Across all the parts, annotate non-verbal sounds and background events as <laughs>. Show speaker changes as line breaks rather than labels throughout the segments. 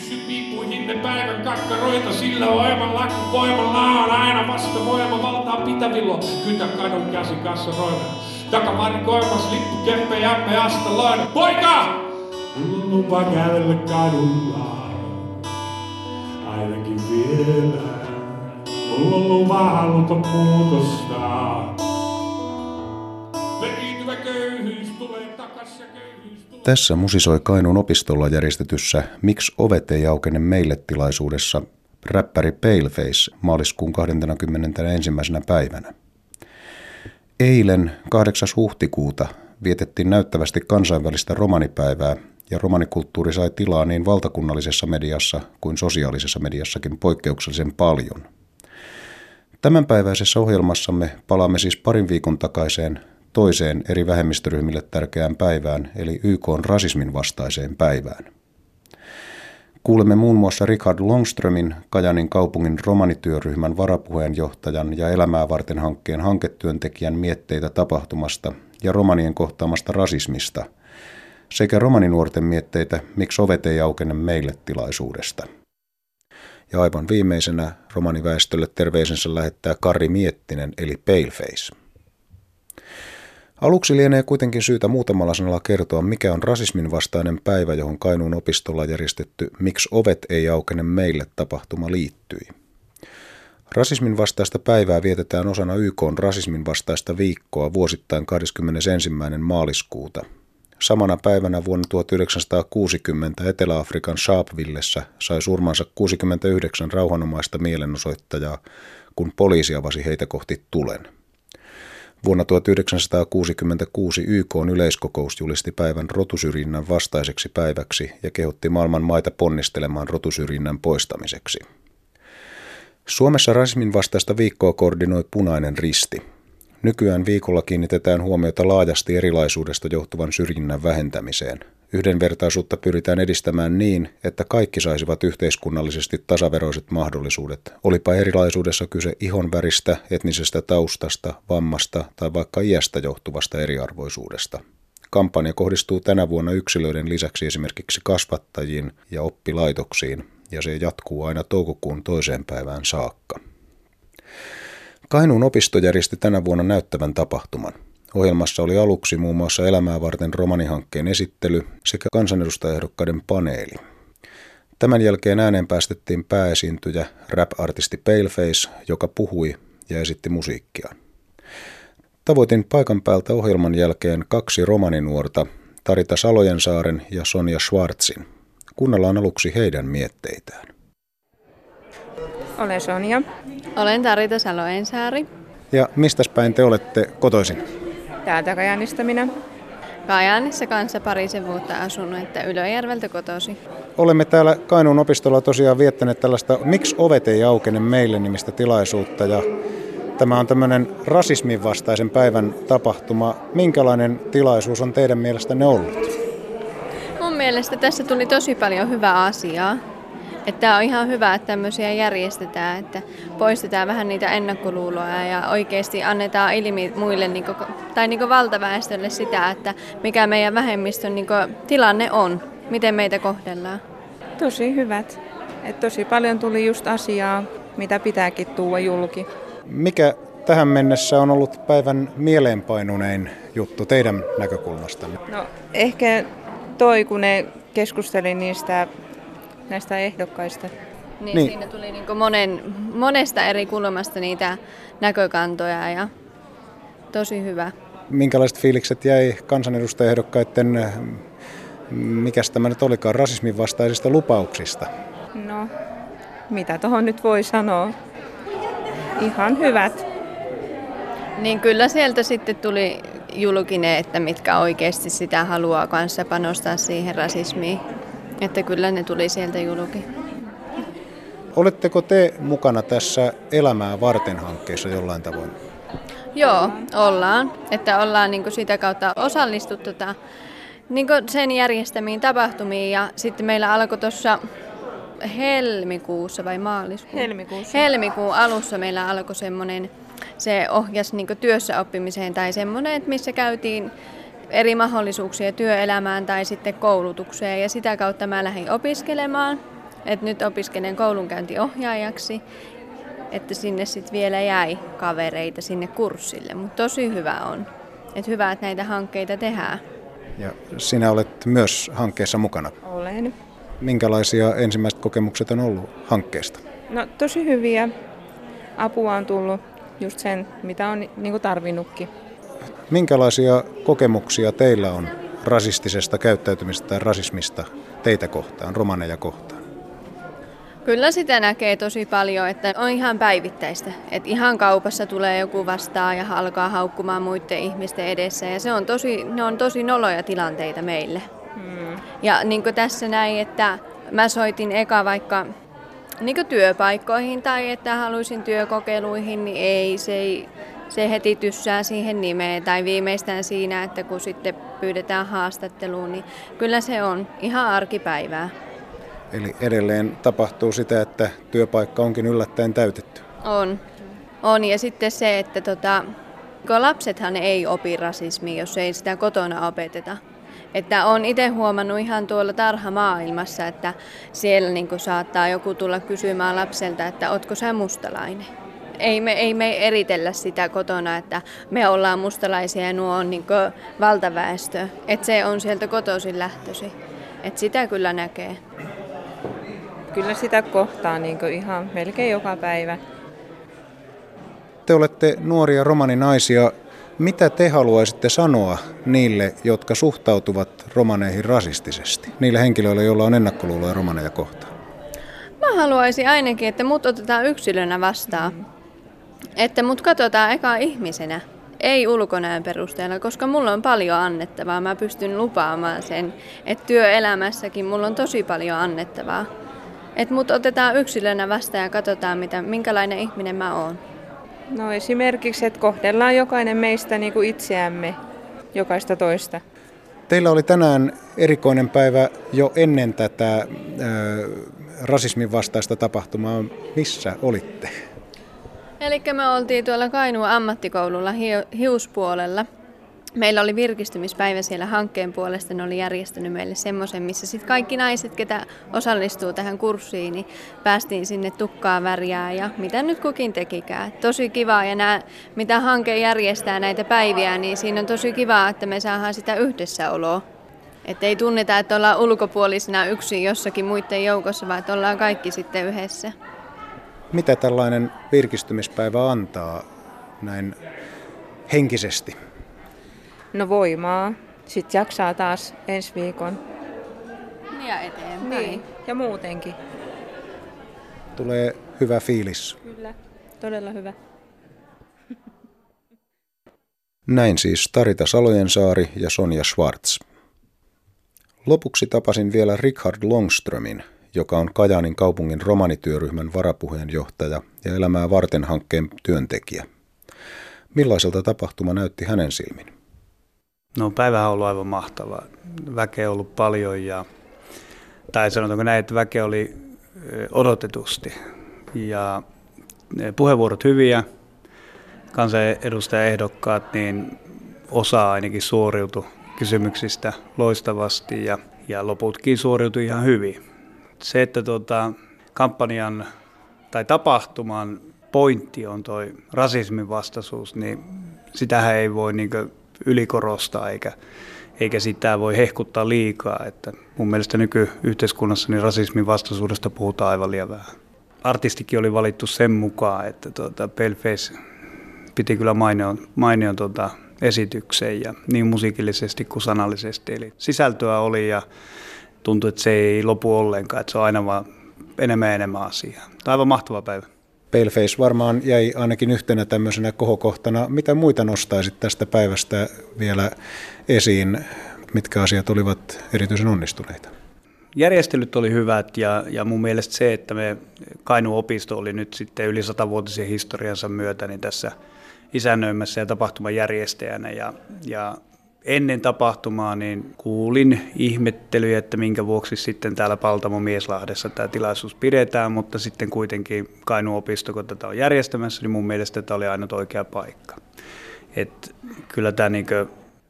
Pysy piippuihin ne päivän kakkaroita, sillä voimalla kun voimalla on aina vasta voima valtaa pitävillo. Kytä kadun käsi kassaroina. Takavarikoimas lippu keppe jäppe astaloina. Poika! On lupa kävellä kadulla. Ainakin vielä. Mulla on lupa haluta muutosta.
Tässä musisoi Kainuun opistolla järjestetyssä Miksi ovet ei aukene meille tilaisuudessa räppäri Paleface maaliskuun 21. päivänä. Eilen 8. huhtikuuta vietettiin näyttävästi kansainvälistä romanipäivää ja romanikulttuuri sai tilaa niin valtakunnallisessa mediassa kuin sosiaalisessa mediassakin poikkeuksellisen paljon. Tämänpäiväisessä ohjelmassamme palaamme siis parin viikon takaiseen toiseen eri vähemmistöryhmille tärkeään päivään, eli YK on rasismin vastaiseen päivään. Kuulemme muun muassa Richard Longströmin, Kajanin kaupungin romanityöryhmän varapuheenjohtajan ja Elämää varten hankkeen hanketyöntekijän mietteitä tapahtumasta ja romanien kohtaamasta rasismista – sekä romaninuorten mietteitä, miksi ovet ei aukene meille tilaisuudesta. Ja aivan viimeisenä romaniväestölle terveisensä lähettää Kari Miettinen eli Paleface. Aluksi lienee kuitenkin syytä muutamalla sanalla kertoa, mikä on rasismin vastainen päivä, johon Kainuun opistolla järjestetty Miksi ovet ei aukene meille tapahtuma liittyi. Rasismin vastaista päivää vietetään osana YK on rasismin vastaista viikkoa vuosittain 21. maaliskuuta – Samana päivänä vuonna 1960 Etelä-Afrikan Sharpevillessä sai surmansa 69 rauhanomaista mielenosoittajaa, kun poliisi avasi heitä kohti tulen. Vuonna 1966 YK yleiskokous julisti päivän rotusyrjinnän vastaiseksi päiväksi ja kehotti maailman maita ponnistelemaan rotusyrjinnän poistamiseksi. Suomessa rasismin vastaista viikkoa koordinoi Punainen Risti – Nykyään viikolla kiinnitetään huomiota laajasti erilaisuudesta johtuvan syrjinnän vähentämiseen. Yhdenvertaisuutta pyritään edistämään niin, että kaikki saisivat yhteiskunnallisesti tasaveroiset mahdollisuudet, olipa erilaisuudessa kyse ihonväristä, etnisestä taustasta, vammasta tai vaikka iästä johtuvasta eriarvoisuudesta. Kampanja kohdistuu tänä vuonna yksilöiden lisäksi esimerkiksi kasvattajiin ja oppilaitoksiin, ja se jatkuu aina toukokuun toiseen päivään saakka. Kainuun opisto järjesti tänä vuonna näyttävän tapahtuman. Ohjelmassa oli aluksi muun muassa Elämää varten romanihankkeen esittely sekä kansanedustajaehdokkaiden paneeli. Tämän jälkeen ääneen päästettiin pääesiintyjä rap-artisti Paleface, joka puhui ja esitti musiikkia. Tavoitin paikan päältä ohjelman jälkeen kaksi romaninuorta, Tarita Salojensaaren ja Sonja Schwarzin. Kuunnellaan aluksi heidän mietteitään.
Olen Sonja.
Olen Tarita Saloensaari.
Ja mistä päin te olette kotoisin?
Täältä Kajaanista minä.
Kajaanissa kanssa parisen vuotta asunut, että Ylöjärveltä kotosi.
Olemme täällä Kainuun opistolla tosiaan viettäneet tällaista Miksi ovet ei aukene meille nimistä tilaisuutta ja Tämä on tämmöinen rasismin vastaisen päivän tapahtuma. Minkälainen tilaisuus on teidän mielestänne ollut?
Mun mielestä tässä tuli tosi paljon hyvää asiaa. Että on ihan hyvä, että tämmöisiä järjestetään, että poistetaan vähän niitä ennakkoluuloja ja oikeasti annetaan ilmi muille niin kuin, tai niin kuin valtaväestölle sitä, että mikä meidän vähemmistön niin kuin, tilanne on, miten meitä kohdellaan.
Tosi hyvät. Et tosi paljon tuli just asiaa, mitä pitääkin tuua julki.
Mikä tähän mennessä on ollut päivän mieleenpainunein juttu teidän näkökulmastanne?
No ehkä toi, kun ne keskusteli niistä näistä ehdokkaista.
Niin, niin. siinä tuli niin monen, monesta eri kulmasta niitä näkökantoja ja tosi hyvä.
Minkälaiset fiilikset jäi kansanedustajaehdokkaiden, mikä tämä nyt olikaan, rasismin vastaisista lupauksista?
No, mitä tuohon nyt voi sanoa? Ihan hyvät.
Niin kyllä sieltä sitten tuli julkinen, että mitkä oikeasti sitä haluaa kanssa panostaa siihen rasismiin. Että kyllä ne tuli sieltä julki.
Oletteko te mukana tässä Elämää varten hankkeessa jollain tavoin?
Joo, ollaan. Että ollaan niin sitä kautta osallistuttu tota, niin sen järjestämiin tapahtumiin ja sitten meillä alkoi tuossa helmikuussa vai maaliskuussa?
Helmikuussa.
Helmikuun alussa meillä alkoi semmoinen, se ohjas niin työssä oppimiseen tai semmoinen, että missä käytiin eri mahdollisuuksia työelämään tai sitten koulutukseen ja sitä kautta mä lähdin opiskelemaan että nyt opiskelen koulunkäyntiohjaajaksi, että sinne sitten vielä jäi kavereita sinne kurssille, mutta tosi hyvä on. Että hyvä, että näitä hankkeita tehdään.
Ja sinä olet myös hankkeessa mukana.
Olen.
Minkälaisia ensimmäiset kokemukset on ollut hankkeesta?
No tosi hyviä. Apua on tullut just sen, mitä on niin tarvinnutkin.
Minkälaisia kokemuksia teillä on rasistisesta käyttäytymistä tai rasismista teitä kohtaan, romaneja kohtaan?
Kyllä sitä näkee tosi paljon, että on ihan päivittäistä. Että ihan kaupassa tulee joku vastaan ja alkaa haukkumaan muiden ihmisten edessä. Ja se on tosi, ne on tosi noloja tilanteita meille. Hmm. Ja niin kuin tässä näin, että mä soitin eka vaikka niin työpaikkoihin tai että haluaisin työkokeiluihin, niin ei, se ei, se heti tyssää siihen nimeen tai viimeistään siinä, että kun sitten pyydetään haastatteluun, niin kyllä se on ihan arkipäivää.
Eli edelleen tapahtuu sitä, että työpaikka onkin yllättäen täytetty.
On. On ja sitten se, että tota, kun lapsethan ei opi rasismia, jos ei sitä kotona opeteta. Että on itse huomannut ihan tuolla tarhamaailmassa, että siellä niin saattaa joku tulla kysymään lapselta, että ootko sä mustalainen. Ei me, ei me eritellä sitä kotona, että me ollaan mustalaisia ja nuo on niin valtaväestö. Että se on sieltä kotoisin lähtösi. Että sitä kyllä näkee.
Kyllä sitä kohtaa niin ihan melkein joka päivä.
Te olette nuoria romaninaisia mitä te haluaisitte sanoa niille, jotka suhtautuvat romaneihin rasistisesti? Niille henkilöille, joilla on ennakkoluuloja romaneja kohtaan?
Mä haluaisin ainakin, että mut otetaan yksilönä vastaan. Mm. Että mut katsotaan eka ihmisenä, ei ulkonäön perusteella, koska mulla on paljon annettavaa. Mä pystyn lupaamaan sen, että työelämässäkin mulla on tosi paljon annettavaa. Että mut otetaan yksilönä vastaan ja katsotaan, mitä, minkälainen ihminen mä oon.
No esimerkiksi, että kohdellaan jokainen meistä niin kuin itseämme, jokaista toista.
Teillä oli tänään erikoinen päivä jo ennen tätä ää, rasismin vastaista tapahtumaa. Missä olitte?
Eli me oltiin tuolla Kainuun ammattikoululla hiuspuolella Meillä oli virkistymispäivä siellä hankkeen puolesta, ne oli järjestänyt meille semmoisen, missä sitten kaikki naiset, ketä osallistuu tähän kurssiin, niin päästiin sinne tukkaa värjää ja mitä nyt kukin tekikään. Tosi kiva ja nämä, mitä hanke järjestää näitä päiviä, niin siinä on tosi kiva, että me saadaan sitä yhdessäoloa. Että ei tunneta, että ollaan ulkopuolisena yksin jossakin muiden joukossa, vaan että ollaan kaikki sitten yhdessä.
Mitä tällainen virkistymispäivä antaa näin henkisesti?
No voimaa. Sitten jaksaa taas ensi viikon.
Ja eteenpäin.
Niin, ja muutenkin.
Tulee hyvä fiilis.
Kyllä, todella hyvä. <laughs>
Näin siis Tarita Salojensaari ja Sonja Schwartz. Lopuksi tapasin vielä Richard Longströmin, joka on Kajaanin kaupungin romanityöryhmän varapuheenjohtaja ja Elämää varten hankkeen työntekijä. Millaiselta tapahtuma näytti hänen silmin?
No päivä on ollut aivan mahtava. Väkeä on ollut paljon ja, tai sanotaanko näin, että väkeä oli odotetusti. Ja puheenvuorot hyviä, kansanedustajaehdokkaat, niin osa ainakin suoriutui kysymyksistä loistavasti ja, ja loputkin suoriutui ihan hyvin. Se, että tuota, kampanjan tai tapahtuman pointti on toi rasismin vastaisuus, niin sitähän ei voi niin ylikorostaa eikä, eikä sitä voi hehkuttaa liikaa. Että mun mielestä nykyyhteiskunnassa niin rasismin vastaisuudesta puhutaan aivan liian vähän. Artistikin oli valittu sen mukaan, että tuota, Paleface piti kyllä mainion, mainion tuota, esityksen ja niin musiikillisesti kuin sanallisesti. Eli sisältöä oli ja tuntui, että se ei lopu ollenkaan, että se on aina vaan enemmän ja enemmän asiaa. Tämä on aivan mahtava päivä.
Paleface varmaan jäi ainakin yhtenä tämmöisenä kohokohtana. Mitä muita nostaisit tästä päivästä vielä esiin? Mitkä asiat olivat erityisen onnistuneita?
Järjestelyt oli hyvät ja, ja mun mielestä se, että me Kainuun opisto oli nyt sitten yli satavuotisen historiansa myötä niin tässä isännöimässä ja tapahtuman järjestäjänä ja, ja ennen tapahtumaa niin kuulin ihmettelyjä, että minkä vuoksi sitten täällä Paltamo Mieslahdessa tämä tilaisuus pidetään, mutta sitten kuitenkin Kainuun opisto, kun tätä on järjestämässä, niin mun mielestä tämä oli aina oikea paikka. Et kyllä tämä niin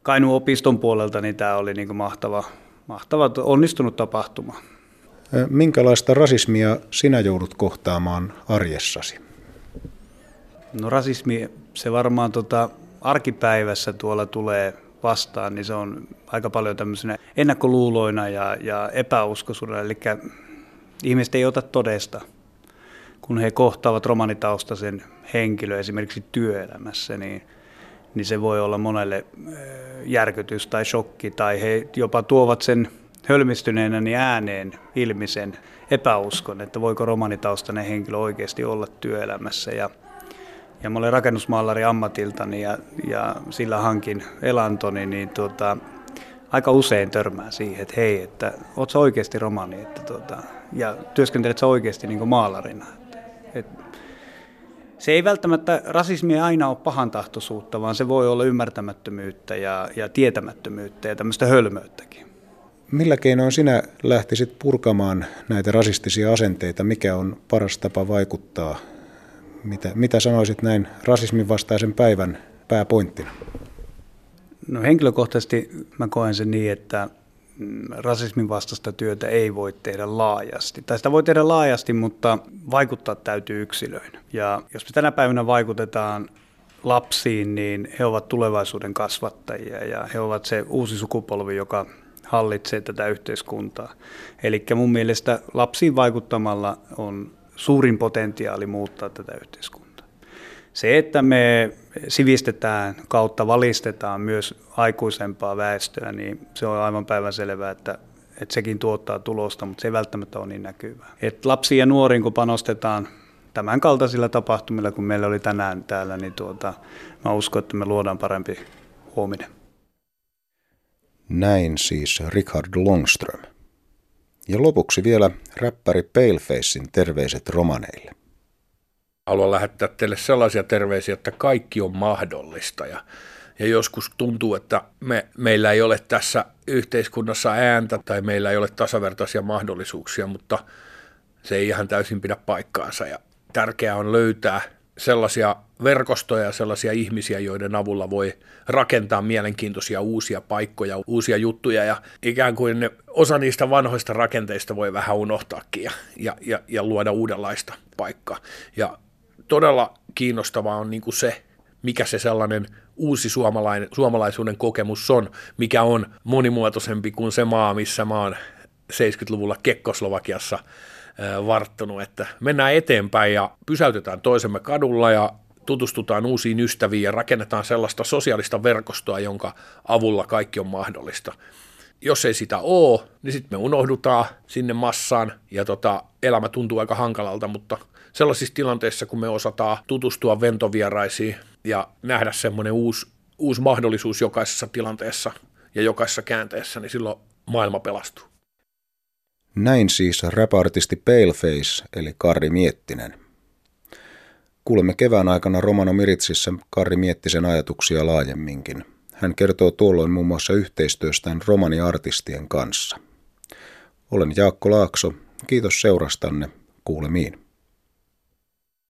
Kainuun opiston puolelta niin tämä oli niin mahtava, mahtava, onnistunut tapahtuma.
Minkälaista rasismia sinä joudut kohtaamaan arjessasi?
No rasismi, se varmaan tota, arkipäivässä tuolla tulee vastaan, niin se on aika paljon tämmöisenä ennakkoluuloina ja, ja epäuskoisuudella, eli ihmiset ei ota todesta, kun he kohtaavat romanitaustaisen henkilö esimerkiksi työelämässä, niin, niin se voi olla monelle järkytys tai shokki, tai he jopa tuovat sen hölmistyneenä niin ääneen ilmi sen epäuskon, että voiko romanitaustainen henkilö oikeasti olla työelämässä. Ja, ja mä olen rakennusmaalari ammatiltani ja, ja sillä hankin elantoni, niin tuota, aika usein törmää siihen, että hei, että oot sä oikeasti romani, että tuota, ja työskentelet sä oikeasti niin maalarina. Että, että se ei välttämättä, rasismi ei aina ole pahantahtoisuutta, vaan se voi olla ymmärtämättömyyttä ja, ja tietämättömyyttä ja tämmöistä hölmöyttäkin.
Millä keinoin sinä lähtisit purkamaan näitä rasistisia asenteita? Mikä on paras tapa vaikuttaa? Mitä, mitä sanoisit näin rasismin vastaisen päivän pääpointtina?
No henkilökohtaisesti mä koen sen niin, että mm, rasismin vastaista työtä ei voi tehdä laajasti. Tai sitä voi tehdä laajasti, mutta vaikuttaa täytyy yksilöin. Ja jos me tänä päivänä vaikutetaan lapsiin, niin he ovat tulevaisuuden kasvattajia ja he ovat se uusi sukupolvi, joka hallitsee tätä yhteiskuntaa. Eli mun mielestä lapsiin vaikuttamalla on suurin potentiaali muuttaa tätä yhteiskuntaa. Se, että me sivistetään kautta valistetaan myös aikuisempaa väestöä, niin se on aivan päivänselvää, että, että sekin tuottaa tulosta, mutta se ei välttämättä ole niin näkyvää. Et lapsiin ja nuoriin, kun panostetaan tämän kaltaisilla tapahtumilla, kun meillä oli tänään täällä, niin tuota, mä uskon, että me luodaan parempi huominen.
Näin siis Richard Longström. Ja lopuksi vielä räppäri Palefacein terveiset romaneille.
Haluan lähettää teille sellaisia terveisiä, että kaikki on mahdollista ja, ja joskus tuntuu, että me, meillä ei ole tässä yhteiskunnassa ääntä tai meillä ei ole tasavertaisia mahdollisuuksia, mutta se ei ihan täysin pidä paikkaansa ja tärkeää on löytää sellaisia verkostoja ja sellaisia ihmisiä, joiden avulla voi rakentaa mielenkiintoisia uusia paikkoja, uusia juttuja ja ikään kuin ne, osa niistä vanhoista rakenteista voi vähän unohtaakin ja, ja, ja, ja luoda uudenlaista paikkaa. Ja todella kiinnostavaa on niin kuin se, mikä se sellainen uusi suomalainen, suomalaisuuden kokemus on, mikä on monimuotoisempi kuin se maa, missä mä oon 70-luvulla Kekkoslovakiassa varttunut, että mennään eteenpäin ja pysäytetään toisemme kadulla ja tutustutaan uusiin ystäviin ja rakennetaan sellaista sosiaalista verkostoa, jonka avulla kaikki on mahdollista. Jos ei sitä ole, niin sitten me unohdutaan sinne massaan ja tota, elämä tuntuu aika hankalalta, mutta sellaisissa tilanteissa, kun me osataan tutustua ventovieraisiin ja nähdä semmoinen uusi, uusi mahdollisuus jokaisessa tilanteessa ja jokaisessa käänteessä, niin silloin maailma pelastuu.
Näin siis rapartisti Paleface eli Karri Miettinen. Kuulemme kevään aikana Romano Miritsissä Karri Miettisen ajatuksia laajemminkin. Hän kertoo tuolloin muun muassa yhteistyöstään romaniartistien kanssa. Olen Jaakko Laakso. Kiitos seurastanne. Kuulemiin.